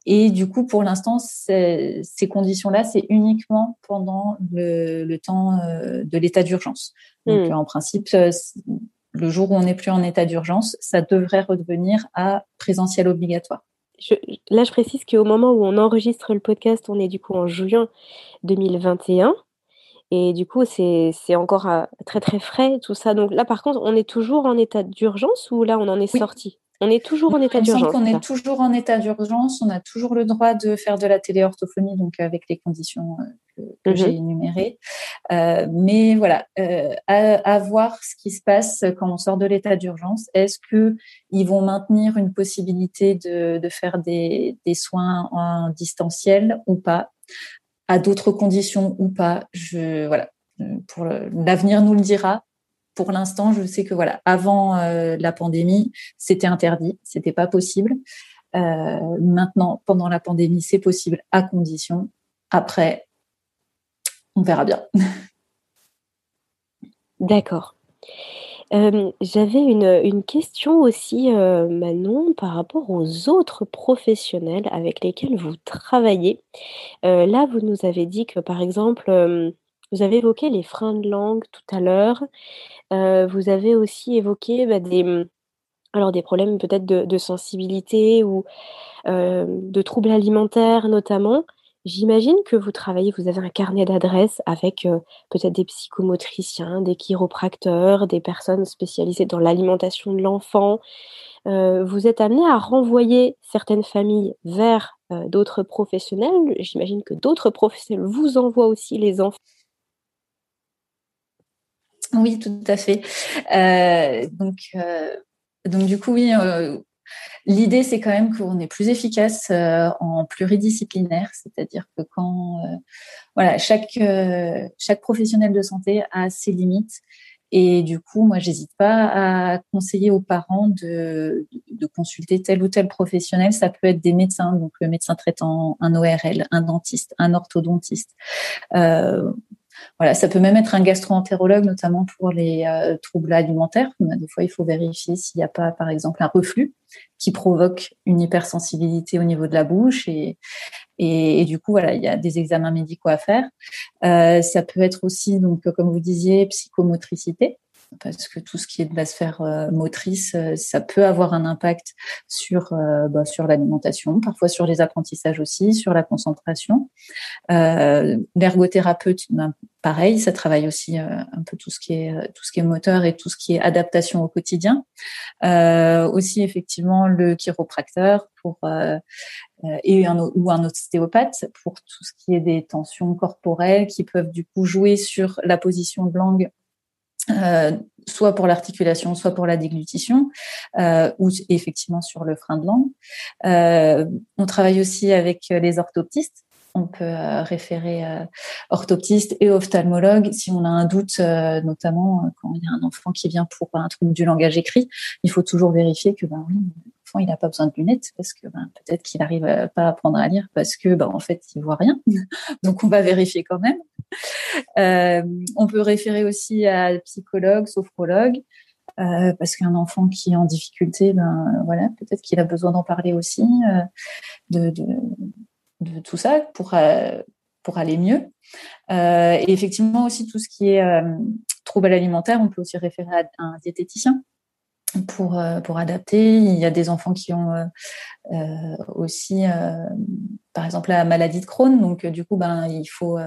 Et du coup, pour l'instant, ces conditions-là, c'est uniquement pendant le, le temps euh, de l'état d'urgence. Donc, mmh. en principe, le jour où on n'est plus en état d'urgence, ça devrait redevenir à présentiel obligatoire. Là, je précise qu'au moment où on enregistre le podcast, on est du coup en juin 2021. Et du coup, c'est encore euh, très très frais tout ça. Donc là, par contre, on est toujours en état d'urgence ou là, on en est sorti? On est toujours en état d'urgence. On est toujours en état d'urgence. On a toujours le droit de faire de la téléorthophonie, donc avec les conditions euh, que, mhm. j'ai énumérées. Euh, mais voilà, euh, à, voir ce qui se passe quand on sort de l'état d'urgence. Est-ce que ils vont maintenir une possibilité de, de faire des, des, soins en distanciel ou pas, à d'autres conditions ou pas? Je voilà. Pour l'avenir nous le dira pour l'instant, je sais que voilà, avant euh, la pandémie, c'était interdit, c'était pas possible. Euh, maintenant, pendant la pandémie, c'est possible à condition. Après, on verra bien. D'accord. Euh, j'avais une, question aussi, Manon, par rapport aux autres professionnels avec lesquels vous travaillez. là, vous nous avez dit que, par exemple, vous avez évoqué les freins de langue tout à l'heure. Euh, vous avez aussi évoqué bah, des, problèmes peut-être de, sensibilité ou euh, de troubles alimentaires notamment. J'imagine que vous travaillez, vous avez un carnet d'adresses avec euh, peut-être des psychomotriciens, des chiropracteurs, des personnes spécialisées dans l'alimentation de l'enfant. vous êtes amené à renvoyer certaines familles vers d'autres professionnels. J'imagine que d'autres professionnels vous envoient aussi les enfants oui, tout à fait. Euh, donc, euh, donc, du coup, oui, euh, l'idée, c'est quand même qu'on est plus efficace en pluridisciplinaire, c'est-à-dire que quand, voilà, chaque, chaque professionnel de santé a ses limites. Et du coup, moi, j'hésite pas à conseiller aux parents de, de, consulter tel ou tel professionnel. Ça peut être des médecins, donc le médecin traitant, un ORL, un dentiste, un orthodontiste. Voilà, ça peut même être un gastro-entérologue, notamment pour les euh, troubles alimentaires. Des fois, il faut vérifier s'il n'y a pas, par exemple, un reflux qui provoque une hypersensibilité au niveau de la bouche. Et, et, du coup, voilà, il y a des examens médicaux à faire. Euh, ça peut être aussi, donc, comme vous disiez, psychomotricité parce que tout ce qui est de la sphère euh, motrice, euh, ça peut avoir un impact sur euh, bah, sur l'alimentation, parfois sur les apprentissages aussi, sur la concentration. L'ergothérapeute, ben, pareil, ça travaille aussi un peu tout ce qui est tout ce qui est moteur et tout ce qui est adaptation au quotidien. aussi effectivement le chiropracteur pour et un, ou un ostéopathe pour tout ce qui est des tensions corporelles qui peuvent du coup jouer sur la position de langue soit pour l'articulation, soit pour la déglutition, euh, ou effectivement sur le frein de langue. Euh, on travaille aussi avec les orthoptistes. On peut euh, référer euh, orthoptiste et ophtalmologue si on a un doute, notamment quand il y a un enfant qui vient pour un trouble du langage écrit. Il faut toujours vérifier que ben oui, il n'a pas besoin de lunettes parce que ben, peut-être qu'il n'arrive pas à apprendre à lire parce que ben, en fait il voit rien. [LAUGHS] Donc on va vérifier quand même. Euh, on peut référer aussi à psychologue, sophrologue. Euh, parce qu'un enfant qui est en difficulté, ben voilà, peut-être qu'il a besoin d'en parler aussi, euh, de, de, tout ça pour pour aller mieux. et effectivement aussi tout ce qui est trouble alimentaire, on peut aussi référer à un diététicien pour, euh, pour adapter. Il y a des enfants qui ont euh, euh aussi, par exemple, la maladie de Crohn. Donc, du coup, ben, il faut,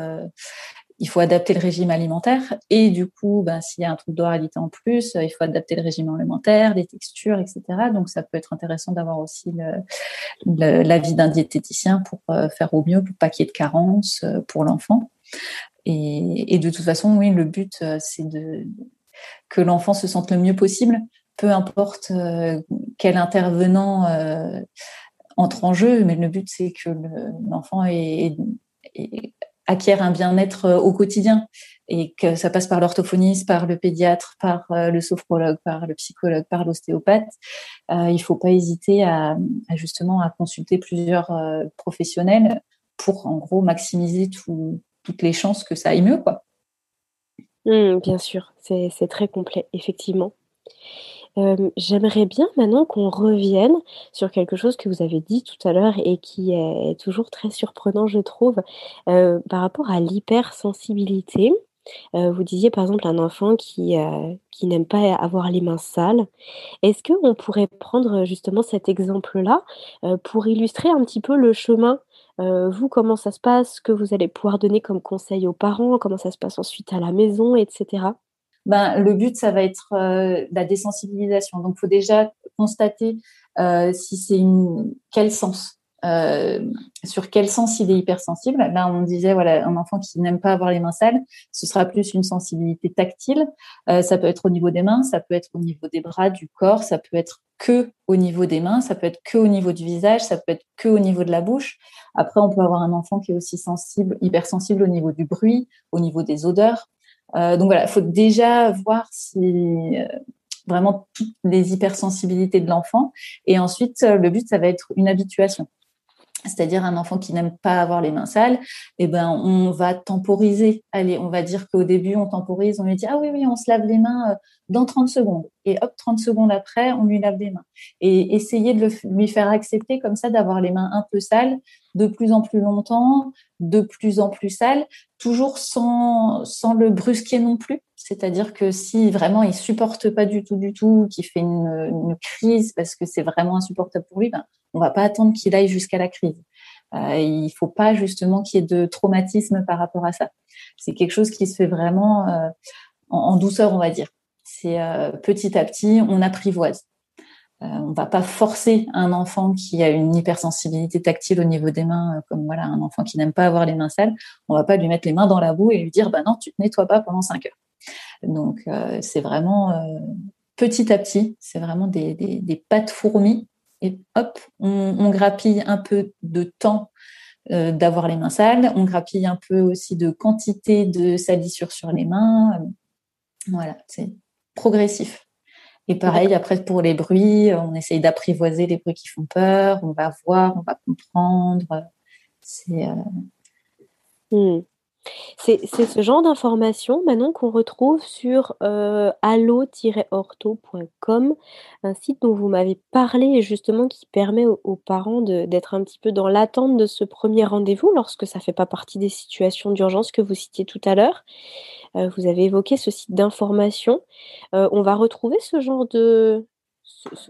il faut adapter le régime alimentaire. Et du coup, ben, s'il y a un trouble d'oralité en plus, il faut adapter le régime alimentaire, les textures, etc. Donc, ça peut être intéressant d'avoir aussi l'avis d'un diététicien pour faire au mieux, pour pas qu'il y ait de carence pour l'enfant. Et, et, de toute façon, oui, le but, c'est de que l'enfant se sente le mieux possible peu importe euh, quel intervenant euh, entre en jeu, mais le but c'est que l'enfant acquiert un bien-être euh, au quotidien et que ça passe par l'orthophoniste, par le pédiatre, par le sophrologue, par le psychologue, par l'ostéopathe. il ne faut pas hésiter à, justement à consulter plusieurs professionnels pour en gros maximiser toutes les chances que ça aille mieux, quoi. Mmh, bien sûr, c'est très complet, effectivement. J'aimerais bien maintenant qu'on revienne sur quelque chose que vous avez dit tout à l'heure et qui est toujours très surprenant, je trouve, par rapport à l'hypersensibilité. vous disiez par exemple un enfant qui, qui n'aime pas avoir les mains sales. Est-ce qu'on pourrait prendre justement cet exemple-là pour illustrer un petit peu le chemin? Vous, comment ça se passe, ce que vous allez pouvoir donner comme conseil aux parents, comment ça se passe ensuite à la maison, etc. Ben, le but, ça va être la désensibilisation. Donc, il faut déjà constater si c'est quel sens euh, sur quel sens il est hypersensible. Là, on disait, voilà, un enfant qui n'aime pas avoir les mains sales, ce sera plus une sensibilité tactile. Euh, ça peut être au niveau des mains, ça peut être au niveau des bras, du corps, ça peut être que au niveau des mains, ça peut être que au niveau du visage, ça peut être que au niveau de la bouche. Après, on peut avoir un enfant qui est aussi sensible, hypersensible au niveau du bruit, au niveau des odeurs. Euh, donc voilà, il faut déjà voir si vraiment toutes les hypersensibilités de l'enfant. Et ensuite, le but, ça va être une habituation c'est-à-dire un enfant qui n'aime pas avoir les mains sales, eh ben on va temporiser. Allez, on va dire qu'au début on temporise, on lui dit ah oui oui, on se lave les mains euh, dans 30 secondes et hop 30 secondes après, on lui lave les mains. Et essayer de lui faire accepter comme ça d'avoir les mains un peu sales de plus en plus longtemps, de plus en plus sales, toujours sans sans le brusquer non plus. C'est-à-dire que si vraiment il supporte pas du tout, du tout, qu'il fait une, une, crise parce que c'est vraiment insupportable pour lui, ben, on va pas attendre qu'il aille jusqu'à la crise. Euh, il faut pas justement qu'il y ait de traumatisme par rapport à ça. C'est quelque chose qui se fait vraiment euh, en, douceur, on va dire. C'est euh, petit à petit, on apprivoise. Euh, on va pas forcer un enfant qui a une hypersensibilité tactile au niveau des mains, comme voilà un enfant qui n'aime pas avoir les mains sales. On va pas lui mettre les mains dans la boue et lui dire bah non, tu te nettoies pas pendant cinq heures. Donc c'est vraiment petit à petit, c'est vraiment des, des, fourmis et hop, on, grappille un peu de temps euh, d'avoir les mains sales, on grappille un peu aussi de quantité de salissure sur les mains. Voilà, c'est progressif. Et pareil, après, pour les bruits, on essaye d'apprivoiser les bruits qui font peur, on va voir, on va comprendre. C'est. Euh, hmm. C'est ce genre d'informations, maintenant, qu'on retrouve sur, euh, allo-ortho.com, un site dont vous m'avez parlé et justement qui permet aux parents d'être un petit peu dans l'attente de ce premier rendez-vous lorsque ça fait pas partie des situations d'urgence que vous citiez tout à l'heure. Euh, vous avez évoqué ce site d'information. Euh, on va retrouver ce genre de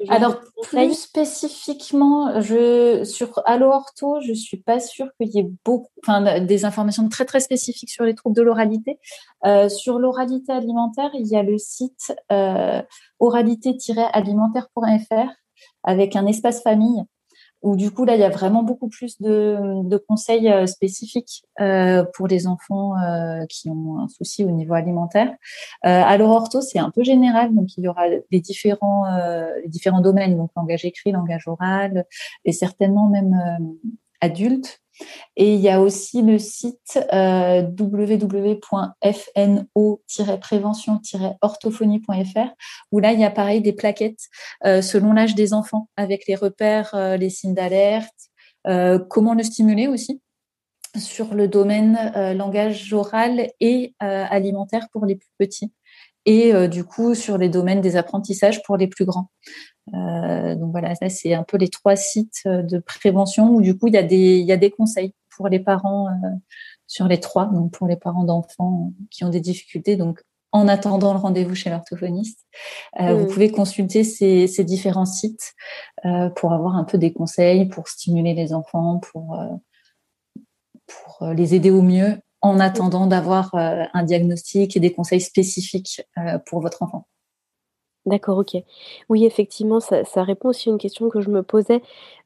alors, plus spécifiquement, je, sur Allo Ortho, je suis pas sûre qu'il y ait beaucoup, enfin, des informations très, très spécifiques sur les troubles de l'oralité. Euh, sur l'oralité alimentaire, il y a le site euh, oralité-alimentaire.fr avec un espace famille où du coup là il y a vraiment beaucoup plus de, conseils euh, spécifiques euh, pour les enfants euh, qui ont un souci au niveau alimentaire. Alors ortho c'est un peu général donc il y aura les différents les différents domaines donc langage écrit, langage oral et certainement même adultes et il y a aussi le site euh, www.fno-prévention-orthophonie.fr où là, il y a pareil des plaquettes euh, selon l'âge des enfants avec les repères, euh, les signes d'alerte, comment le stimuler aussi sur le domaine langage oral et alimentaire pour les plus petits et du coup sur les domaines des apprentissages pour les plus grands. Euh, donc voilà, ça c'est un peu les trois sites de prévention où du coup il y a des, il y a des conseils pour les parents euh, sur les trois, donc pour les parents d'enfants qui ont des difficultés. Donc en attendant le rendez-vous chez l'orthophoniste, euh, vous mm. pouvez consulter ces, ces différents sites euh, pour avoir un peu des conseils, pour stimuler les enfants, pour, euh, pour les aider au mieux en attendant d'avoir un diagnostic et des conseils spécifiques pour votre enfant. D'accord, OK. Oui, effectivement, ça répond aussi à une question que je me posais,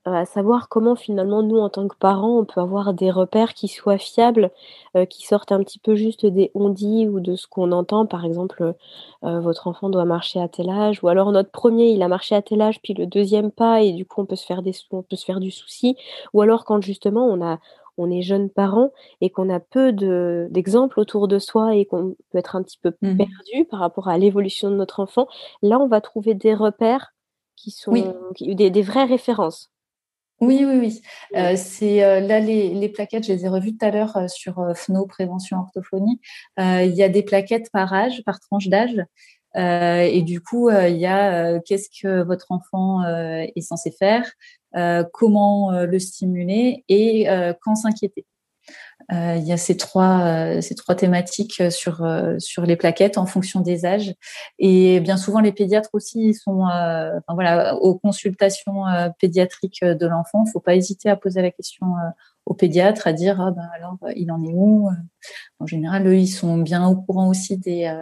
heu, à savoir comment finalement nous, en tant que parents, on peut avoir des repères qui soient fiables, qui sortent un petit peu juste des on-dit ou de ce qu'on entend. Par exemple, votre enfant doit marcher à tel âge ou alors notre premier il a marché à tel âge, puis le deuxième pas et du coup on peut se faire des on peut se faire du souci. Ou alors quand justement on a on est jeune parent et qu'on a peu d'exemples autour de soi et qu'on peut être un petit peu mmh perdu par rapport à l'évolution de notre enfant, là, on va trouver des repères qui sont des, vraies références. Oui, oui, oui. Euh, c'est euh, là les, plaquettes, je les ai revues tout à l'heure euh, sur FNO Prévention Orthophonie. il y a des plaquettes par âge, par tranche d'âge. Et du coup, il y a qu'est-ce que votre enfant est censé faire, euh, comment euh, le stimuler et euh, quand s'inquiéter. Euh, il y a ces trois, euh, ces trois thématiques sur, sur les plaquettes en fonction des âges. Et bien souvent, les pédiatres aussi sont enfin, voilà, aux consultations pédiatriques de l'enfant. Il ne faut pas hésiter à poser la question au pédiatre, à dire ah ben alors il en est où? En général, eux, ils sont bien au courant aussi des,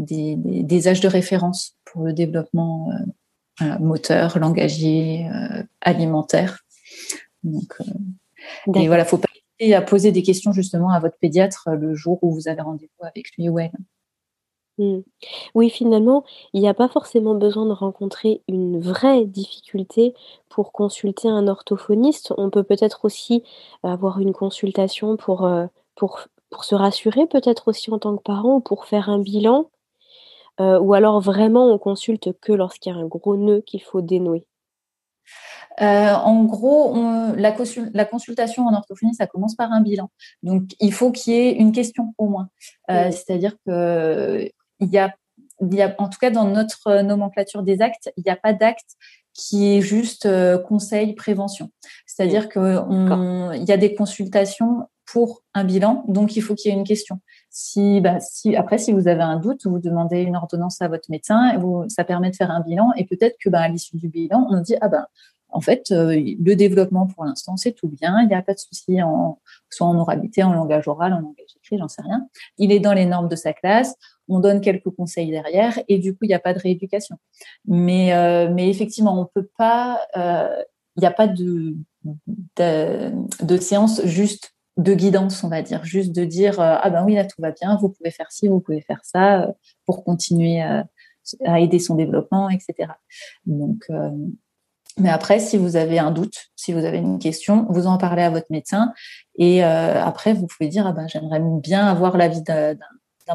des, des, des âges de référence pour le développement moteur, langagier, alimentaire. Donc, et voilà, faut pas hésiter à poser des questions justement à votre pédiatre le jour où vous avez rendez-vous avec lui ou elle. Mmh. Oui, finalement, il n'y a pas forcément besoin de rencontrer une vraie difficulté pour consulter un orthophoniste. On peut peut-être aussi avoir une consultation pour, pour, pour se rassurer, peut-être aussi en tant que parent, ou pour faire un bilan. Ou alors vraiment on consulte que lorsqu'il y a un gros nœud qu'il faut dénouer. Euh, en gros, la, consultation en orthophonie, ça commence par un bilan. Donc, il faut qu'il y ait une question au moins. Euh, c'est-à-dire que il y a, en tout cas dans notre nomenclature des actes, il n'y a pas d'acte qui est juste euh, conseil prévention. C'est-à-dire qu'il y a des consultations pour un bilan, donc il faut qu'il y ait une question. Bah, si après, si vous avez un doute, vous demandez une ordonnance à votre médecin, ça permet de faire un bilan, et peut-être que bah, à l'issue du bilan, on dit ah ben en fait, euh, le développement pour l'instant, c'est tout bien. Il n'y a pas de souci, en, soit en oralité, en langage oral, en langage écrit, j'en sais rien. Il est dans les normes de sa classe. On donne quelques conseils derrière et du coup, il n'y a pas de rééducation. Mais, euh, effectivement, on peut pas. Euh, il n'y a pas de séance juste de guidance, on va dire, juste de dire ah ben oui là tout va bien, vous pouvez faire ci, vous pouvez faire ça pour continuer à aider son développement, etc. Donc mais après, si vous avez un doute, si vous avez une question, vous en parlez à votre médecin. Et euh, après, vous pouvez dire, ah ben, j'aimerais bien avoir l'avis d'un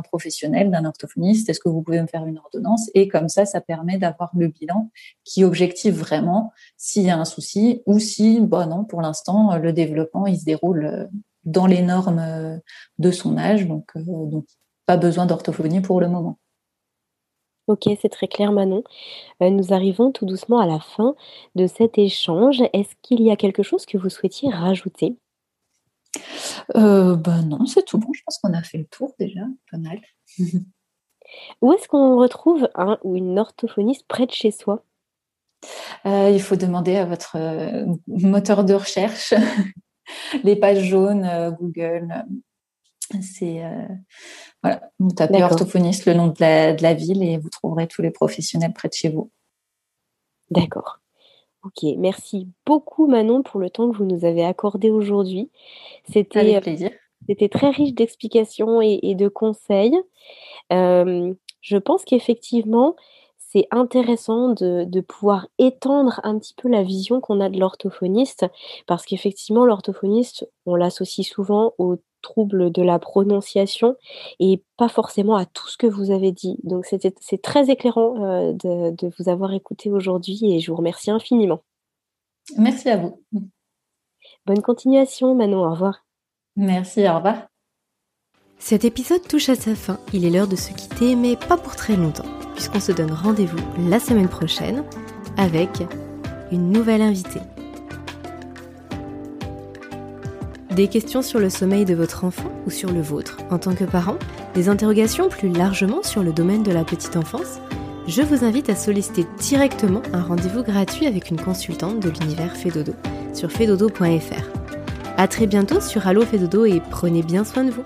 professionnel, d'un orthophoniste. Est-ce que vous pouvez me faire une ordonnance? Et comme ça, ça permet d'avoir le bilan qui objective vraiment s'il y a un souci ou si, bon non, pour l'instant, le développement, il se déroule dans les normes de son âge. Donc, euh, donc pas besoin d'orthophonie pour le moment. Ok, c'est très clair Manon. Euh, nous arrivons tout doucement à la fin de cet échange. Est-ce qu'il y a quelque chose que vous souhaitiez rajouter? Euh, ben non, c'est tout bon. Je pense qu'on a fait le tour déjà, pas mal. [LAUGHS] Où est-ce qu'on retrouve un ou une orthophoniste près de chez soi? Euh, Il faut demander à votre euh, moteur de recherche, [LAUGHS] les pages jaunes, Google. C'est voilà, vous tapez orthophoniste, le nom de la, ville et vous trouverez tous les professionnels près de chez vous. D'accord. Ok, merci beaucoup Manon pour le temps que vous nous avez accordé aujourd'hui. C'était plaisir. C'était très riche d'explications et, de conseils. Euh, je pense qu'effectivement, c'est intéressant de, de, pouvoir étendre un petit peu la vision qu'on a de l'orthophoniste, parce qu'effectivement, l'orthophoniste, on l'associe souvent au troubles de la prononciation et pas forcément à tout ce que vous avez dit. Donc c'est très éclairant euh, de, vous avoir écouté aujourd'hui et je vous remercie infiniment. Merci à vous. Bonne continuation Manon, au revoir. Merci, au revoir. Cet épisode touche à sa fin. Il est l'heure de se quitter, mais pas pour très longtemps, puisqu'on se donne rendez-vous la semaine prochaine avec une nouvelle invitée. Des questions sur le sommeil de votre enfant ou sur le vôtre en tant que parent Des interrogations plus largement sur le domaine de la petite enfance Je vous invite à solliciter directement un rendez-vous gratuit avec une consultante de l'univers Fedodo sur fedodo.fr. A très bientôt sur Allo Fedodo et prenez bien soin de vous